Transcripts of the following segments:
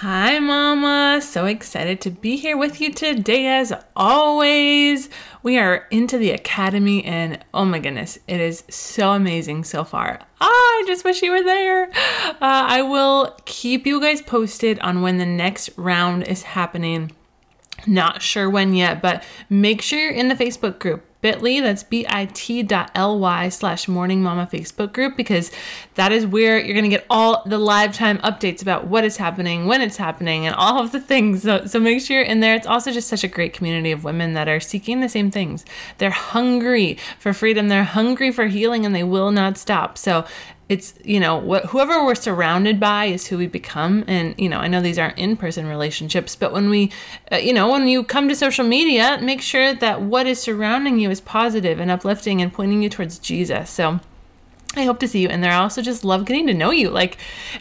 Hi, Mama. So excited to be here with you today, as always. We are into the academy, and oh my goodness, it is so amazing so far. Ah, I just wish you were there. Uh, I will keep you guys posted on when the next round is happening. Not sure when yet, but make sure you're in the Facebook group bit.ly that's bit.ly slash morning mama facebook group because that is where you're going to get all the live time updates about what is happening when it's happening and all of the things. So, so make sure you're in there. It's also just such a great community of women that are seeking the same things. They're hungry for freedom. They're hungry for healing and they will not stop. So it's you know what whoever we're surrounded by is who we become. And you know i know these aren't in-person relationships but when we uh, you know when you come to social media make sure that what is surrounding you is positive and uplifting and pointing you towards jesus. So I hope to see you in there. I also just love getting to know you. Like,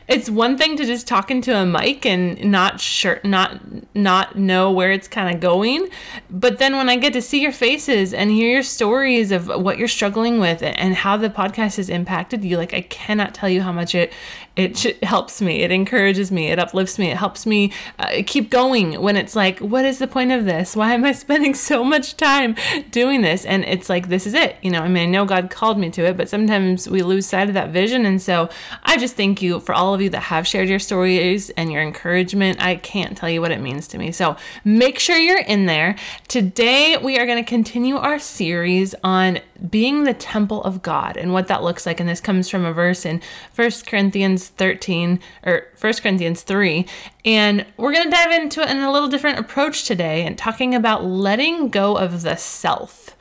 it's one thing to just talk into a mic and not sure, not not know where it's kind of going, but then when I get to see your faces and hear your stories of what you're struggling with and how the podcast has impacted you, like I cannot tell you how much it it helps me it encourages me it uplifts me it helps me uh, keep going when it's like what is the point of this? Why am i spending so much time doing this? And it's like this is it you know i mean i know god called me to it but sometimes we lose sight of that vision. And so i just thank you for all of you that have shared your stories and your encouragement. I can't tell you what it means to me. So make sure you're in there. Today we are going to continue our series on being the temple of God and what that looks like. And this comes from a verse in 1 Corinthians 13 or 1 Corinthians 3. And we're going to dive into it in a little different approach today and talking about letting go of the self.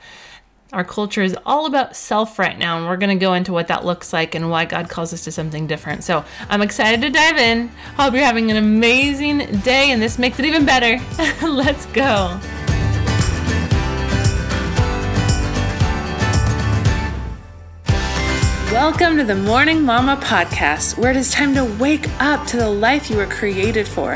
Our culture is all about self right now, and we're going to go into what that looks like and why God calls us to something different. So I'm excited to dive in. Hope you're having an amazing day, and this makes it even better. Let's go. Welcome to the Morning Mama podcast, where it is time to wake up to the life you were created for.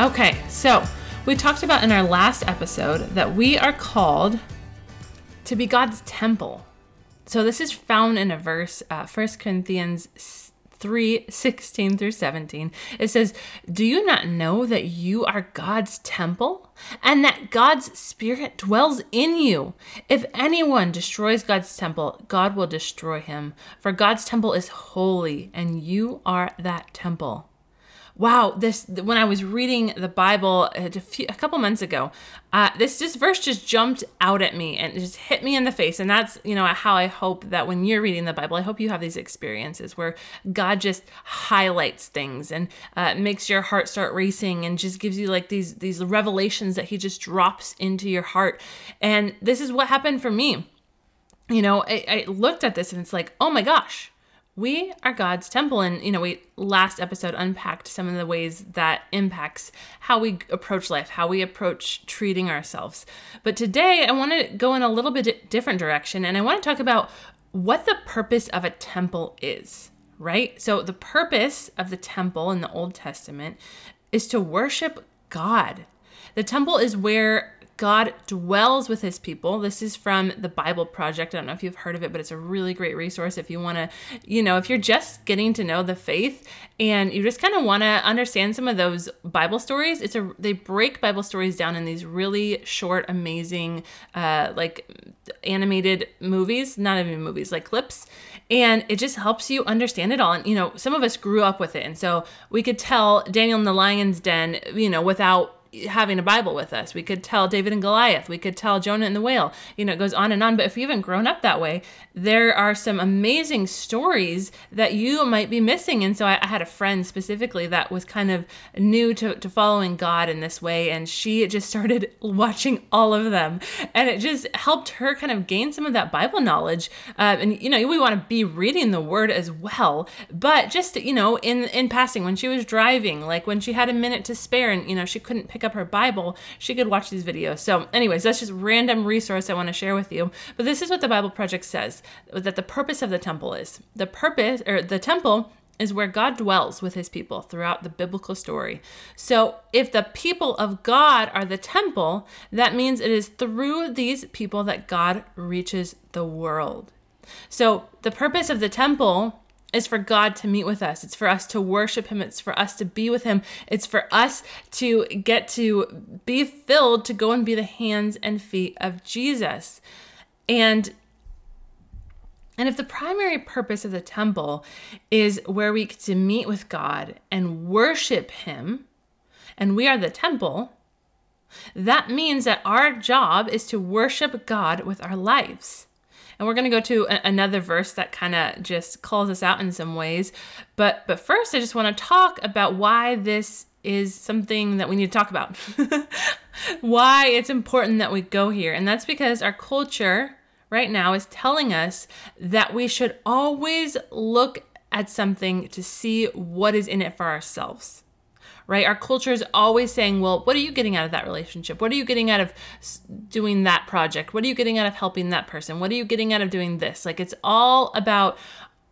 Okay, so we talked about in our last episode that we are called to be God's temple. So this is found in a verse, uh, 1 Corinthians 3 16 through 17. It says, Do you not know that you are God's temple and that God's Spirit dwells in you? If anyone destroys God's temple, God will destroy him. For God's temple is holy, and you are that temple wow, this when I was reading the Bible a, few, a couple months ago, uh, this this verse just jumped out at me and just hit me in the face. And that's you know how I hope that when you're reading the Bible, I hope you have these experiences where God just highlights things and uh, makes your heart start racing and just gives you like these these revelations that He just drops into your heart. And this is what happened for me. You know, I, I looked at this and it's like, oh my gosh we are God's temple. And, you know, we last episode unpacked some of the ways that impacts how we approach life, how we approach treating ourselves. But today I want to go in a little bit different direction and I want to talk about what the purpose of a temple is, right? So, the purpose of the temple in the Old Testament is to worship God. The temple is where God dwells with his people. This is from the Bible Project. I don't know if you've heard of it, but it's a really great resource if you want to, you know, if you're just getting to know the faith and you just kind of want to understand some of those Bible stories. It's a they break Bible stories down in these really short, amazing, uh, like animated movies, not even movies, like clips and it just helps you understand it all and you know some of us grew up with it and so we could tell daniel in the lion's den you know without having a Bible with us. We could tell David and Goliath. We could tell Jonah and the whale. You know, it goes on and on. But if you haven't grown up that way, there are some amazing stories that you might be missing. And so I, I had a friend specifically that was kind of new to, to following God in this way. And she just started watching all of them. And it just helped her kind of gain some of that Bible knowledge. Uh, and, you know, we want to be reading the word as well. But just, you know, in, in passing, when she was driving, like when she had a minute to spare and, you know, she couldn't pick pick up her Bible, she could watch these videos. So, anyways, that's just random resource I want to share with you. But this is what the Bible Project says that the purpose of the temple is. The purpose or the temple is where God dwells with his people throughout the biblical story. So, if the people of God are the temple, that means it is through these people that God reaches the world. So, the purpose of the temple is for God to meet with us. It's for us to worship Him. It's for us to be with Him. It's for us to get to be filled to go and be the hands and feet of Jesus. And and if the primary purpose of the temple is where we get to meet with God and worship Him, and we are the temple, that means that our job is to worship God with our lives. And we're going to go to a- another verse that kind of just calls us out in some ways. But but first I just want to talk about why this is something that we need to talk about. why it's important that we go here. And that's because our culture right now is telling us that we should always look at something to see what is in it for ourselves right? Our culture is always saying, well, what are you getting out of that relationship? What are you getting out of doing that project? What are you getting out of helping that person? What are you getting out of doing this? Like it's all about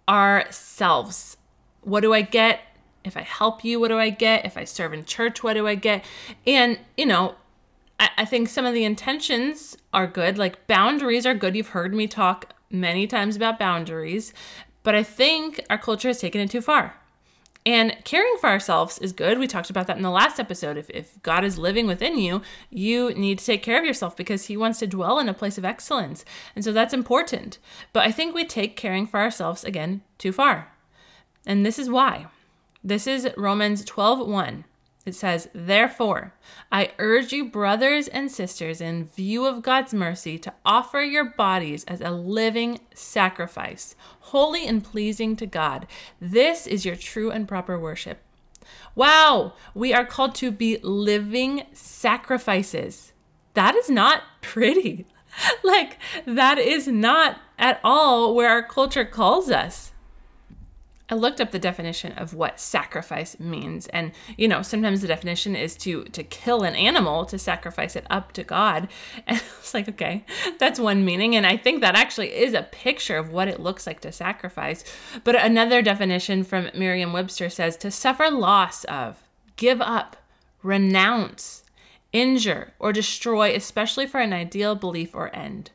ourselves. What do I get? If I help you, what do I get? If I serve in church, what do I get? And, you know, I, I think some of the intentions are good. Like boundaries are good. You've heard me talk many times about boundaries, but I think our culture has taken it too far and caring for ourselves is good. We talked about that in the last episode. If, if God is living within you, you need to take care of yourself because He wants to dwell in a place of excellence. And so that's important. But I think we take caring for ourselves again too far. And this is why. This is Romans 12 1. It says, Therefore, I urge you, brothers and sisters, in view of God's mercy, to offer your bodies as a living sacrifice, holy and pleasing to God. This is your true and proper worship. Wow, we are called to be living sacrifices. That is not pretty. like, that is not at all where our culture calls us. I looked up the definition of what sacrifice means and you know sometimes the definition is to to kill an animal to sacrifice it up to God. And it's like okay that's one meaning and I think that actually is a picture of what it looks like to sacrifice. But another definition from Merriam-Webster says to suffer loss of give up renounce injure or destroy especially for an ideal belief or end.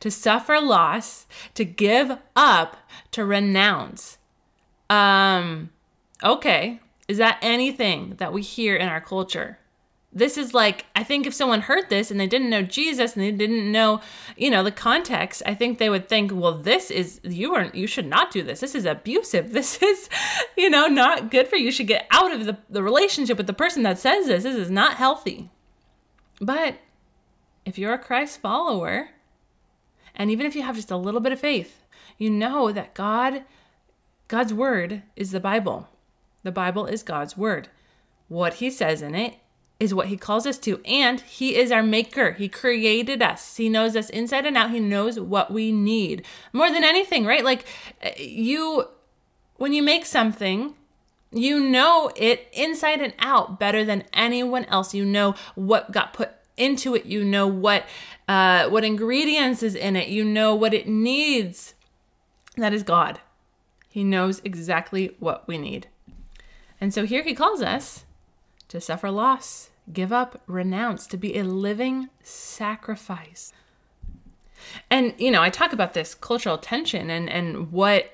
To suffer loss to give up to renounce um, okay. Is that anything that we hear in our culture? This is like, I think if someone heard this and they didn't know Jesus and they didn't know, you know, the context, I think they would think, well, this is, you are, you should not do this. This is abusive. This is, you know, not good for you. You should get out of the, the relationship with the person that says this. This is not healthy. But if you're a Christ follower, and even if you have just a little bit of faith, you know that God God's word is the Bible. The Bible is God's word. What he says in it is what he calls us to. And he is our maker. He created us. He knows us inside and out. He knows what we need more than anything, right? Like you, when you make something, you know it inside and out better than anyone else. You know what got put into it. You know what, uh, what ingredients is in it. You know what it needs. That is God. He knows exactly what we need. And so here he calls us to suffer loss, give up, renounce, to be a living sacrifice. And you know, I talk about this cultural tension and and what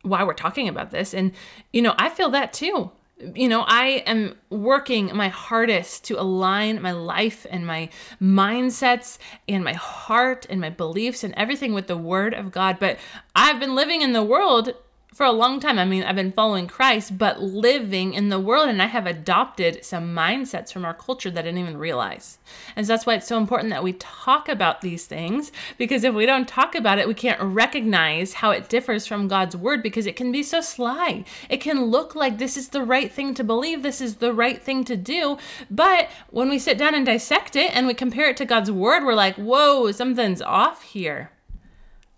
why we're talking about this and you know, I feel that too. You know, I am working my hardest to align my life and my mindsets and my heart and my beliefs and everything with the word of God, but I've been living in the world for a long time. I mean, I've been following Christ, but living in the world, and I have adopted some mindsets from our culture that I didn't even realize. And so that's why it's so important that we talk about these things, because if we don't talk about it, we can't recognize how it differs from God's word because it can be so sly. It can look like this is the right thing to believe, this is the right thing to do. But when we sit down and dissect it and we compare it to God's word, we're like, whoa, something's off here.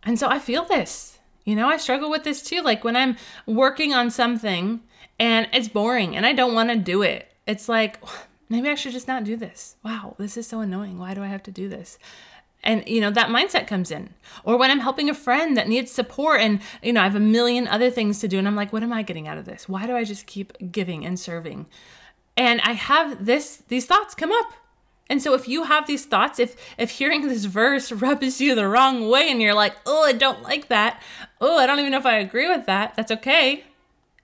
And so I feel this. You know, I struggle with this too. Like when I'm working on something and it's boring and I don't want to do it, it's like, maybe I should just not do this. Wow, this is so annoying. Why do I have to do this? And, you know, that mindset comes in. Or when I'm helping a friend that needs support and, you know, I have a million other things to do and I'm like, what am I getting out of this? Why do I just keep giving and serving? And I have this, these thoughts come up and so if you have these thoughts, if if hearing this verse rubs you the wrong way and you're like, "Oh, I don't like that. Oh, I don't even know if I agree with that." That's okay.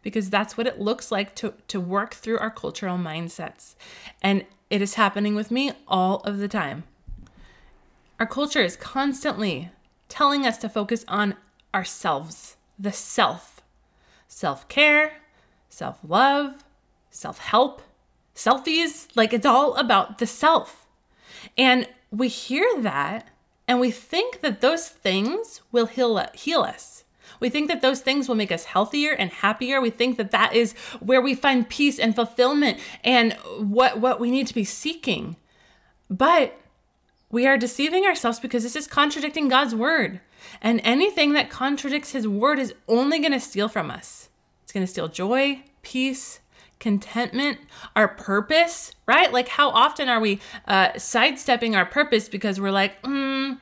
Because that's what it looks like to to work through our cultural mindsets. And it is happening with me all of the time. Our culture is constantly telling us to focus on ourselves, the self. Self-care, self-love, self-help, selfies. Like it's all about the self. And we hear that and we think that those things will heal, heal us. We think that those things will make us healthier and happier. We think that that is where we find peace and fulfillment and what, what we need to be seeking. But we are deceiving ourselves because this is contradicting God's word. And anything that contradicts his word is only going to steal from us. It's going to steal joy, peace, contentment, our purpose, right? Like, how often are we uh, sidestepping our purpose because we're like, mm,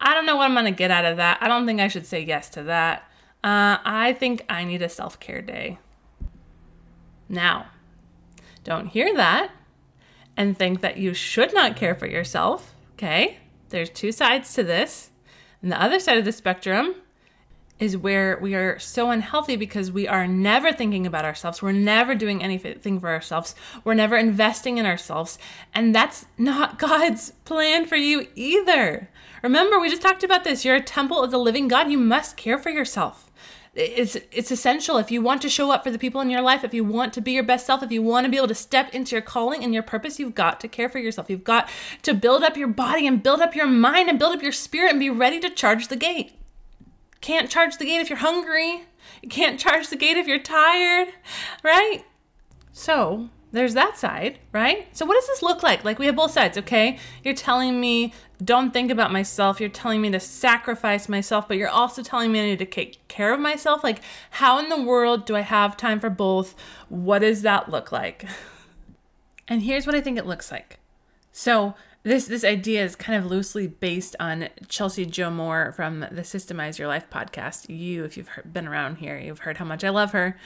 I don't know what I'm going to get out of that. I don't think I should say yes to that. Uh, I think I need a self care day. Now, don't hear that and think that you should not care for yourself, okay? There's two sides to this. And the other side of the spectrum is where we are so unhealthy because we are never thinking about ourselves. We're never doing anything for ourselves. We're never investing in ourselves. And that's not God's plan for you either. Remember, we just talked about this. You're a temple of the living God. You must care for yourself. It's it's essential if you want to show up for the people in your life, if you want to be your best self, if you want to be able to step into your calling and your purpose, you've got to care for yourself. You've got to build up your body and build up your mind and build up your spirit and be ready to charge the gate. Can't charge the gate if you're hungry. You can't charge the gate if you're tired, right? So there's that side, right? So what does this look like? Like we have both sides, okay? You're telling me don't think about myself. You're telling me to sacrifice myself, but you're also telling me I need to take care of myself. Like how in the world do I have time for both? What does that look like? And here's what I think it looks like. So this this idea is kind of loosely based on Chelsea Jo Moore from the Systemize Your Life podcast. You, if you've been around here, you've heard how much I love her,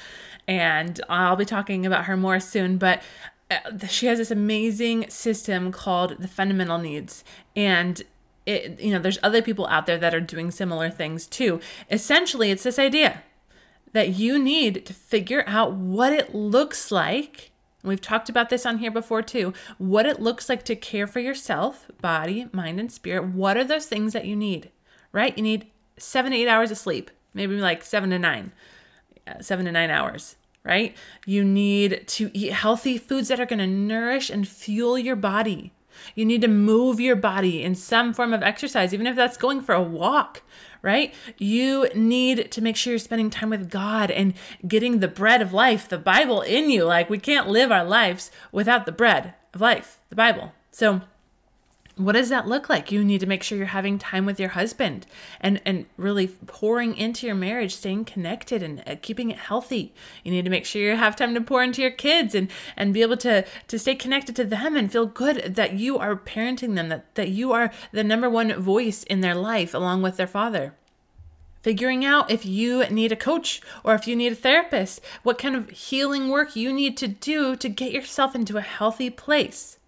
and I'll be talking about her more soon. But uh, she has this amazing system called the fundamental needs, and it you know there's other people out there that are doing similar things too. Essentially, it's this idea that you need to figure out what it looks like We've talked about this on here before too. What it looks like to care for yourself, body, mind, and spirit. What are those things that you need, right? You need seven to eight hours of sleep, maybe like seven to nine, uh, seven to nine hours, right? You need to eat healthy foods that are going to nourish and fuel your body. You need to move your body in some form of exercise, even if that's going for a walk, right? You need to make sure you're spending time with God and getting the bread of life, the Bible in you. Like we can't live our lives without the bread of life, the Bible. So, what does that look like? You need to make sure you're having time with your husband and and really pouring into your marriage, staying connected and uh, keeping it healthy. You need to make sure you have time to pour into your kids and and be able to to stay connected to them and feel good that you are parenting them, that that you are the number one voice in their life along with their father. Figuring out if you need a coach or if you need a therapist, what kind of healing work you need to do to get yourself into a healthy place.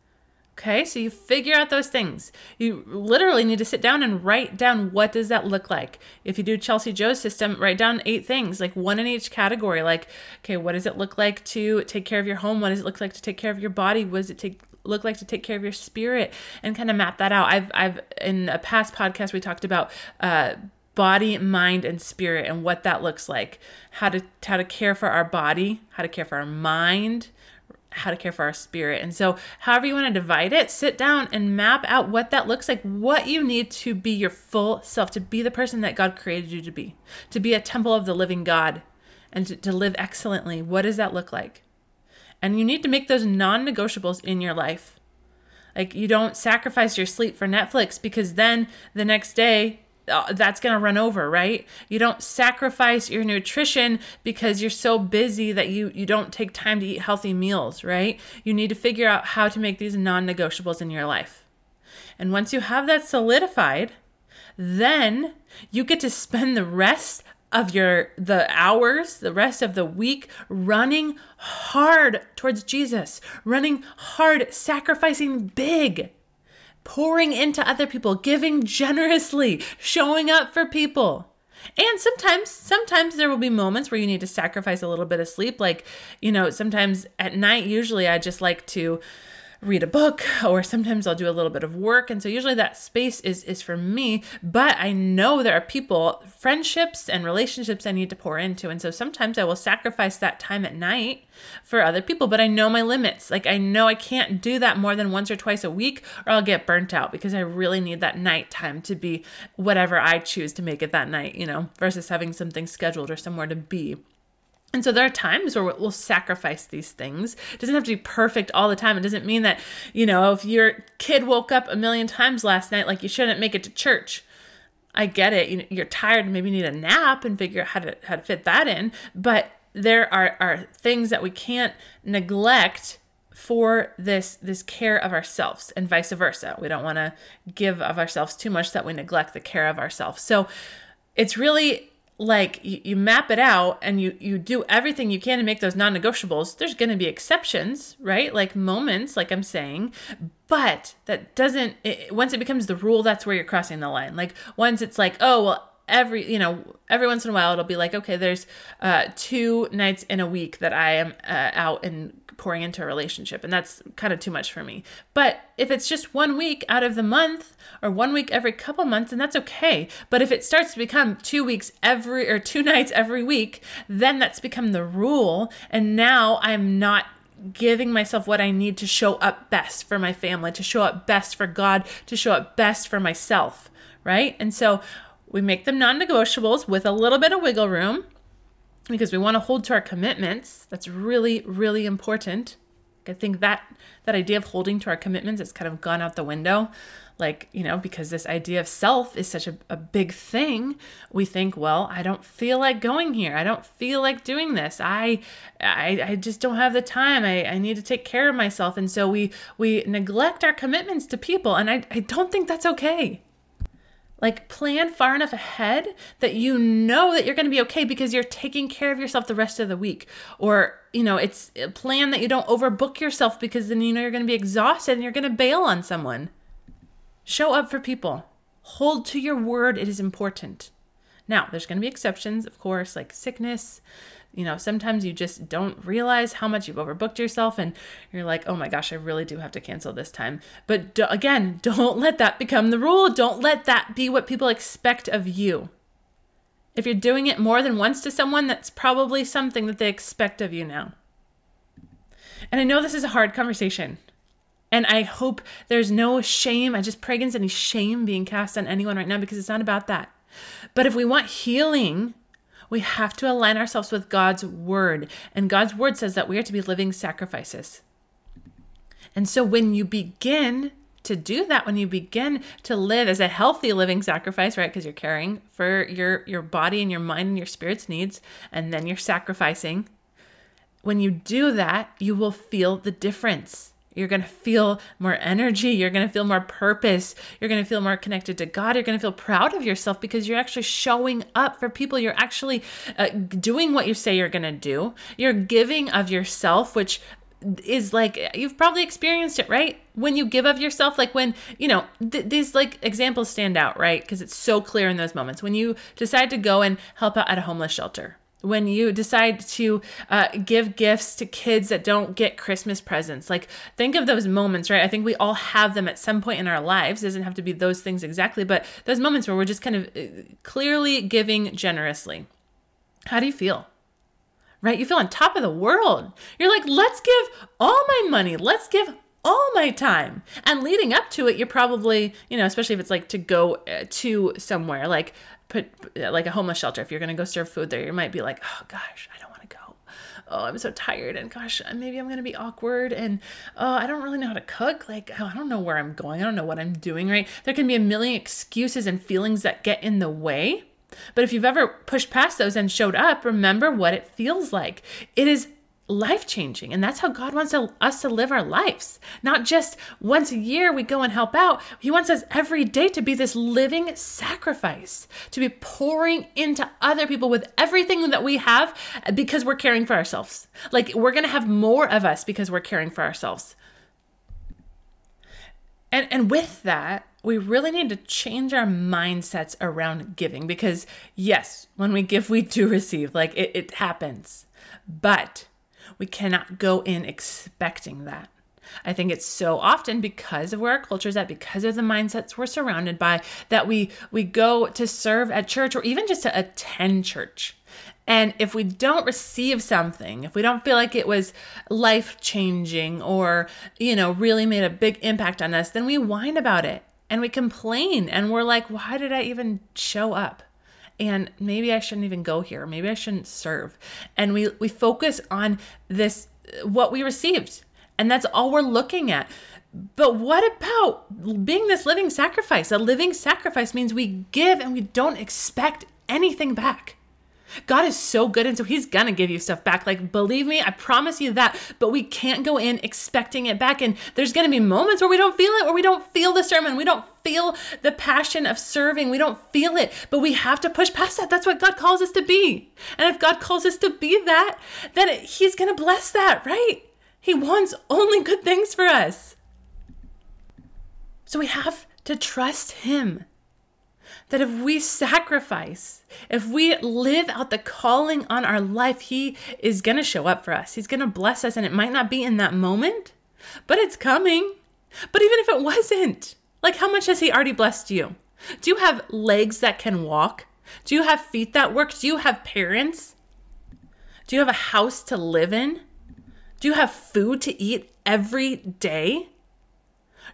Okay, so you figure out those things. You literally need to sit down and write down what does that look like. If you do Chelsea Jo's system, write down eight things, like one in each category. Like, okay, what does it look like to take care of your home? What does it look like to take care of your body? What does it take look like to take care of your spirit? And kind of map that out. I've I've in a past podcast we talked about uh body, mind, and spirit and what that looks like. How to how to care for our body, how to care for our mind, how to care for our spirit. And so, however you want to divide it, sit down and map out what that looks like, what you need to be your full self, to be the person that God created you to be, to be a temple of the living God, and to, to live excellently. What does that look like? And you need to make those non negotiables in your life. Like, you don't sacrifice your sleep for Netflix because then the next day uh, that's going to run over, right? You don't sacrifice your nutrition because you're so busy that you you don't take time to eat healthy meals, right? You need to figure out how to make these non-negotiables in your life. And once you have that solidified, then you get to spend the rest of your the hours, the rest of the week running hard towards Jesus, running hard, sacrificing big pouring into other people, giving generously, showing up for people. And sometimes, sometimes there will be moments where you need to sacrifice a little bit of sleep. Like, you know, sometimes at night, usually I just like to read a book or sometimes I'll do a little bit of work. And so usually that space is is for me but I know there are people friendships and relationships I need to pour into. And so sometimes I will sacrifice that time at night for other people but I know my limits. Like I know I can't do that more than once or twice a week or I'll get burnt out because I really need that night time to be whatever I choose to make it that night you know versus having something scheduled or somewhere to be and so there are times where we'll sacrifice these things. It doesn't have to be perfect all the time. It doesn't mean that, you know, if your kid woke up a million times last night, like you shouldn't make it to church. I get it. You're tired, and maybe need a nap and figure out how to how to fit that in. But there are, are things that we can't neglect for this this care of ourselves and vice versa. We don't want to give of ourselves too much that we neglect the care of ourselves. So it's really like you, you map it out and you you do everything you can to make those non-negotiables. There's going to be exceptions right? Like moments like i'm saying but that doesn't it, once it becomes the rule that's where you're crossing the line. Like once it's like oh well every you know every once in a while it'll be like okay there's uh two nights in a week that i am uh, out and pouring into a relationship and that's kind of too much for me. But if it's just one week out of the month or one week every couple months and that's okay. But if it starts to become two weeks every or two nights every week then that's become the rule. And now i'm not giving myself what I need to show up best for my family, to show up best for God, to show up best for myself, right? And so we make them non negotiables with a little bit of wiggle room because we want to hold to our commitments. That's really, really important. I think that that idea of holding to our commitments has kind of gone out the window. Like, you know, because this idea of self is such a, a big thing, we think, well, I don't feel like going here. I don't feel like doing this. I I, I just don't have the time. I, I need to take care of myself. And so we we neglect our commitments to people. And I, I don't think that's okay. Like plan far enough ahead that you know that you're going to be okay because you're taking care of yourself the rest of the week. Or, you know, it's a plan that you don't overbook yourself because then you know you're going to be exhausted and you're going to bail on someone. Show up for people. Hold to your word. It is important. Now, there's going to be exceptions, of course, like sickness, you know, sometimes you just don't realize how much you've overbooked yourself and you're like, oh my gosh, I really do have to cancel this time. But do, again, don't let that become the rule. Don't let that be what people expect of you. If you're doing it more than once to someone, that's probably something that they expect of you now. And I know this is a hard conversation. And I hope there's no shame. I just pray against any shame being cast on anyone right now because it's not about that. But if we want healing, we have to align ourselves with God's word. And God's word says that we are to be living sacrifices. And so when you begin to do that, when you begin to live as a healthy living sacrifice, right? Because you're caring for your your body and your mind and your spirit's needs, and then you're sacrificing. When you do that, you will feel the difference. You're going to feel more energy. You're going to feel more purpose. You're going to feel more connected to God. You're going to feel proud of yourself because you're actually showing up for people. You're actually uh, doing what you say you're going to do. You're giving of yourself, which is like you've probably experienced it right when you give of yourself like when you know th- these like examples stand out right because it's so clear in those moments when you decide to go and help out at a homeless shelter when you decide to uh, give gifts to kids that don't get Christmas presents. Like, think of those moments, right? I think we all have them at some point in our lives. It doesn't have to be those things exactly, but those moments where we're just kind of uh, clearly giving generously. How do you feel? Right? You feel on top of the world. You're like, let's give all my money, let's give all my time. And leading up to it, you're probably, you know, especially if it's like to go uh, to somewhere, like put uh, like a homeless shelter. If you're going to go serve food there, you might be like, oh gosh, I don't want to go. Oh, I'm so tired, and gosh, uh, maybe I'm gonna be awkward, and oh, I don't really know how to cook. Like, oh, I don't know where I'm going. I don't know what I'm doing. Right? There can be a million excuses and feelings that get in the way. But if you've ever pushed past those and showed up, remember what it feels like. It is life changing. And that's how God wants to, us to live our lives. Not just once a year we go and help out. He wants us every day to be this living sacrifice, to be pouring into other people with everything that we have because we're caring for ourselves. Like we're going to have more of us because we're caring for ourselves. And, and with that, we really need to change our mindsets around giving because, yes, when we give, we do receive. Like it, it happens. But we cannot go in expecting that. I think it's so often because of where our culture is at, because of the mindsets we're surrounded by, that we we go to serve at church or even just to attend church. And if we don't receive something, if we don't feel like it was life changing or, you know, really made a big impact on us, then we whine about it and we complain and we're like, why did I even show up? And maybe I shouldn't even go here. Maybe I shouldn't serve. And we we focus on this what we received. And that's all we're looking at. But what about being this living sacrifice? A living sacrifice means we give and we don't expect anything back. God is so good, and so He's gonna give you stuff back. Like, believe me, I promise you that. But we can't go in expecting it back. And there's gonna be moments where we don't feel it, where we don't feel the sermon, we don't feel the passion of serving, we don't feel it. But we have to push past that. That's what God calls us to be. And if God calls us to be that, then He's gonna bless that, right? He wants only good things for us. So we have to trust Him that if we sacrifice, if we live out the calling on our life, He is going to show up for us. He's going to bless us. And it might not be in that moment, but it's coming. But even if it wasn't, like how much has He already blessed you? Do you have legs that can walk? Do you have feet that work? Do you have parents? Do you have a house to live in? Do you have food to eat every day?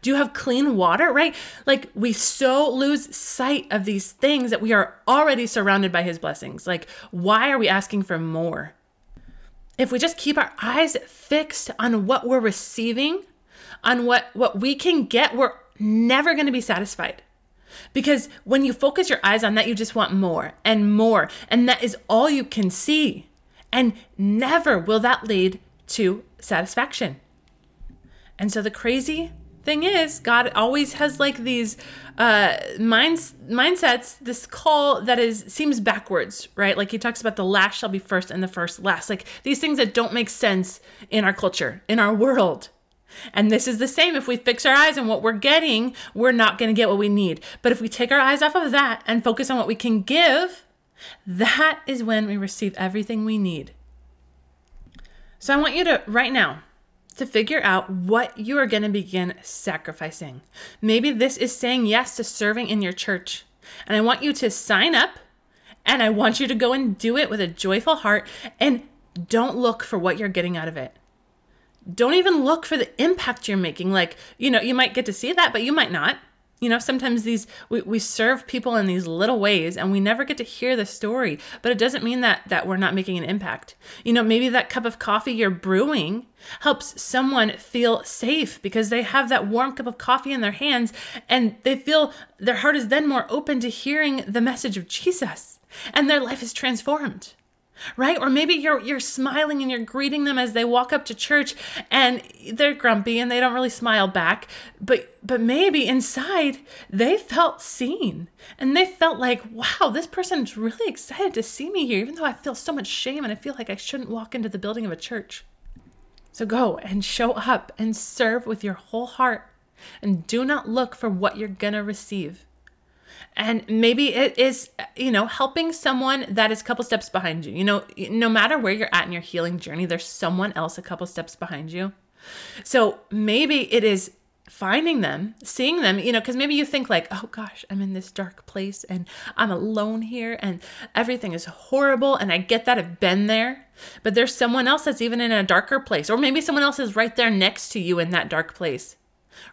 Do you have clean water? Right? Like we so lose sight of these things that we are already surrounded by his blessings. Like, why are we asking for more? If we just keep our eyes fixed on what we're receiving, on what, what we can get, we're never going to be satisfied. Because when you focus your eyes on that, you just want more and more. And that is all you can see. And never will that lead to satisfaction. And so the crazy thing is god always has like these uh minds mindsets this call that is seems backwards right? Like he talks about the last shall be first and the first last. Like these things that don't make sense in our culture in our world. And this is the same. If we fix our eyes on what we're getting we're not going to get what we need. But if we take our eyes off of that and focus on what we can give that is when we receive everything we need. So i want you to right now to figure out what you are going to begin sacrificing. Maybe this is saying yes to serving in your church. And I want you to sign up and I want you to go and do it with a joyful heart and don't look for what you're getting out of it. Don't even look for the impact you're making. Like, you know, you might get to see that, but you might not you know sometimes these we, we serve people in these little ways and we never get to hear the story but it doesn't mean that that we're not making an impact. You know maybe that cup of coffee you're brewing helps someone feel safe because they have that warm cup of coffee in their hands and they feel their heart is then more open to hearing the message of jesus and their life is transformed right? Or maybe you're you're smiling and you're greeting them as they walk up to church and they're grumpy and they don't really smile back, but but maybe inside they felt seen and they felt like, wow, this person's really excited to see me here even though I feel so much shame and I feel like I shouldn't walk into the building of a church. So go and show up and serve with your whole heart and do not look for what you're going to receive. And maybe it is, you know, helping someone that is a couple steps behind you. You know, no matter where you're at in your healing journey, there's someone else a couple steps behind you. So maybe it is finding them, seeing them, you know, because maybe you think like, oh gosh, I'm in this dark place and I'm alone here and everything is horrible. And I get that I've been there, but there's someone else that's even in a darker place, or maybe someone else is right there next to you in that dark place.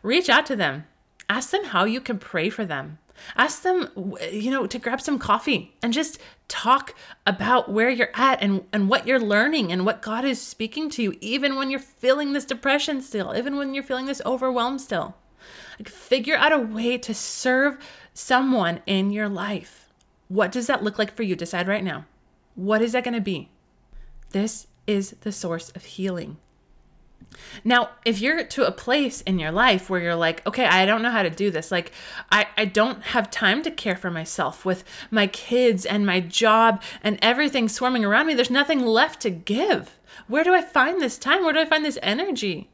Reach out to them, ask them how you can pray for them. Ask them, you know, to grab some coffee and just talk about where you're at and, and what you're learning and what God is speaking to you, even when you're feeling this depression still, even when you're feeling this overwhelm still. Like, figure out a way to serve someone in your life. What does that look like for you? Decide right now. What is that going to be? This is the source of healing. Now, if you're to a place in your life where you're like, okay, I don't know how to do this, like, I, I don't have time to care for myself with my kids and my job and everything swarming around me, there's nothing left to give. Where do I find this time? Where do I find this energy?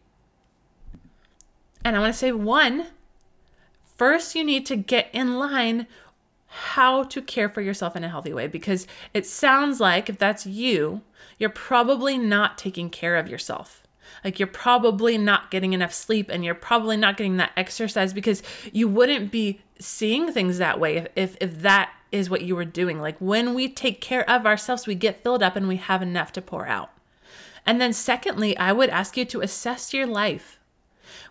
And I want to say one, first, you need to get in line how to care for yourself in a healthy way because it sounds like if that's you, you're probably not taking care of yourself like you're probably not getting enough sleep and you're probably not getting that exercise because you wouldn't be seeing things that way if, if, if that is what you were doing. Like when we take care of ourselves, we get filled up and we have enough to pour out. And then secondly, I would ask you to assess your life.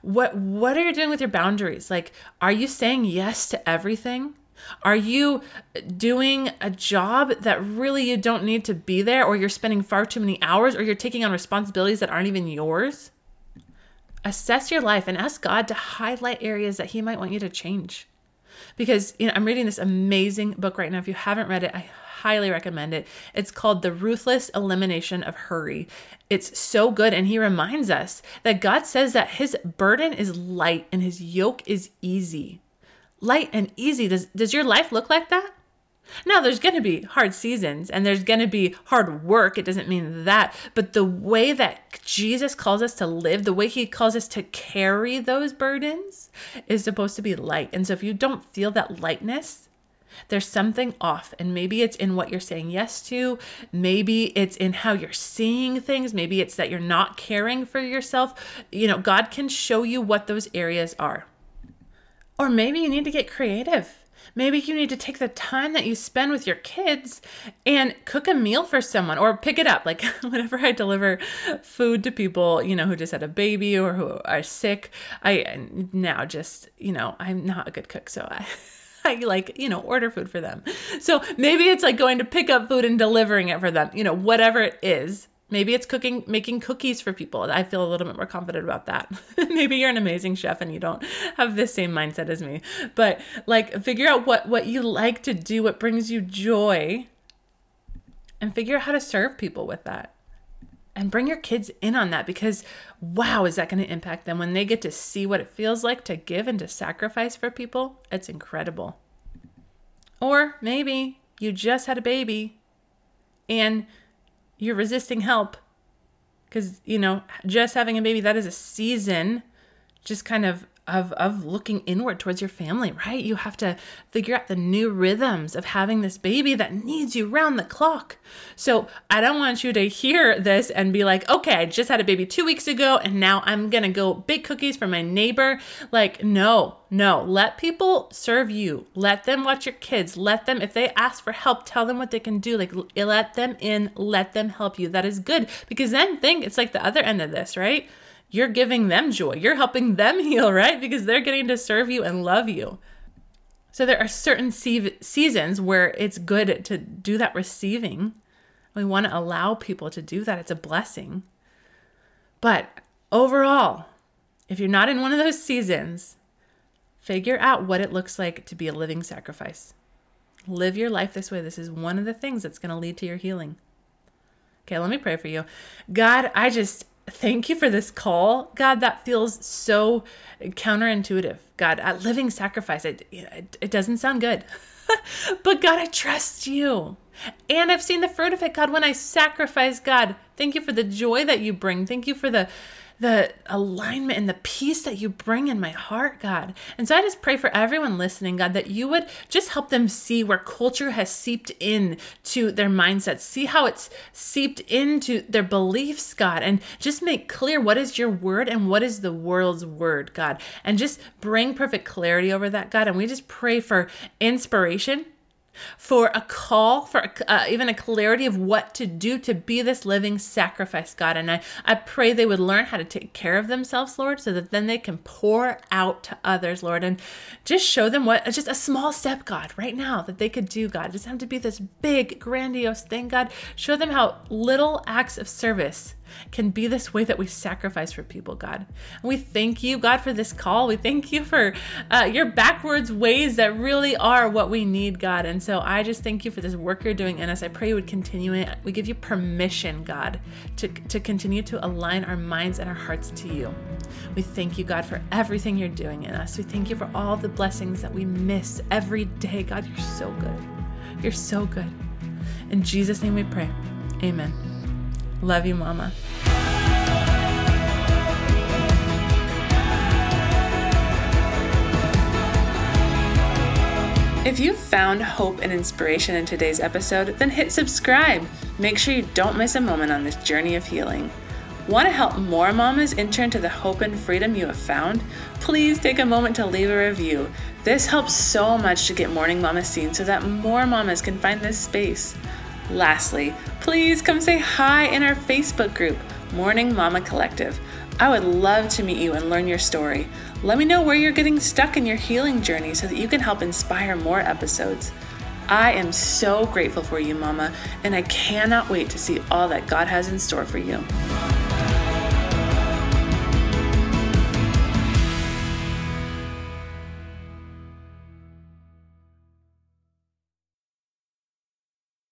What what are you doing with your boundaries? Like are you saying yes to everything? Are you doing a job that really you don't need to be there, or you're spending far too many hours, or you're taking on responsibilities that aren't even yours? Assess your life and ask God to highlight areas that He might want you to change. Because you know, I'm reading this amazing book right now. If you haven't read it, I highly recommend it. It's called The Ruthless Elimination of Hurry. It's so good. And he reminds us that God says that his burden is light and his yoke is easy light and easy. Does does your life look like that? Now, there's going to be hard seasons and there's going to be hard work. It doesn't mean that. But the way that Jesus calls us to live, the way he calls us to carry those burdens is supposed to be light. And so if you don't feel that lightness, there's something off. And maybe it's in what you're saying yes to. Maybe it's in how you're seeing things. Maybe it's that you're not caring for yourself. You know, God can show you what those areas are. Or maybe you need to get creative. Maybe you need to take the time that you spend with your kids and cook a meal for someone or pick it up. Like whenever I deliver food to people, you know, who just had a baby or who are sick, I now just, you know, I'm not a good cook. So I. I like, you know, order food for them. So maybe it's like going to pick up food and delivering it for them, you know, whatever it is. Maybe it's cooking, making cookies for people. I feel a little bit more confident about that. Maybe you're an amazing chef and you don't have the same mindset as me. But like figure out what what you like to do, what brings you joy, and figure out how to serve people with that. And bring your kids in on that because wow, is that going to impact them when they get to see what it feels like to give and to sacrifice for people? It's incredible. Or maybe you just had a baby and you're resisting help. Because you know just having a baby that is a season just kind of of of looking inward towards your family, right? You have to figure out the new rhythms of having this baby that needs you round the clock. So, I don't want you to hear this and be like, "Okay, I just had a baby 2 weeks ago and now I'm going to go bake cookies for my neighbor." Like, no. No, let people serve you. Let them watch your kids. Let them if they ask for help, tell them what they can do. Like let them in, let them help you. That is good because then think it's like the other end of this, right? You're giving them joy. You're helping them heal, right? Because they're getting to serve you and love you. So there are certain seasons where it's good to do that receiving. We want to allow people to do that. It's a blessing. But overall, if you're not in one of those seasons, figure out what it looks like to be a living sacrifice. Live your life this way. This is one of the things that's going to lead to your healing. Okay, let me pray for you. God, I just thank you for this call. God, that feels so counterintuitive. God, at living sacrifice, it, it, it doesn't sound good. but God, I trust you. And I've seen the fruit of it, God, when I sacrifice, God. Thank you for the joy that you bring. Thank you for the the alignment and the peace that you bring in my heart, God. And so I just pray for everyone listening, God, that you would just help them see where culture has seeped in to their mindsets, see how it's seeped into their beliefs, God, and just make clear what is your word and what is the world's word, God, and just bring perfect clarity over that, God. And we just pray for inspiration for a call, for uh, even a clarity of what to do to be this living sacrifice, God. And I, I pray they would learn how to take care of themselves, Lord, so that then they can pour out to others, Lord, and just show them what, just a small step, God, right now that they could do, God. It doesn't have to be this big, grandiose thing, God. Show them how little acts of service can be this way that we sacrifice for people, God. And we thank you, God, for this call. We thank you for uh, your backwards ways that really are what we need, God. And so I just thank you for this work you're doing in us. I pray you would continue it. We give you permission, God, to, to continue to align our minds and our hearts to you. We thank you, God, for everything you're doing in us. We thank you for all the blessings that we miss every day. God, you're so good. You're so good. In Jesus' name we pray. Amen. Love you, Mama. If you found hope and inspiration in today's episode, then hit subscribe. Make sure you don't miss a moment on this journey of healing. Want to help more mamas enter into the hope and freedom you have found? Please take a moment to leave a review. This helps so much to get Morning Mama seen so that more mamas can find this space. Lastly, please come say hi in our Facebook group, Morning Mama Collective. I would love to meet you and learn your story. Let me know where you're getting stuck in your healing journey so that you can help inspire more episodes. I am so grateful for you, Mama, and I cannot wait to see all that God has in store for you.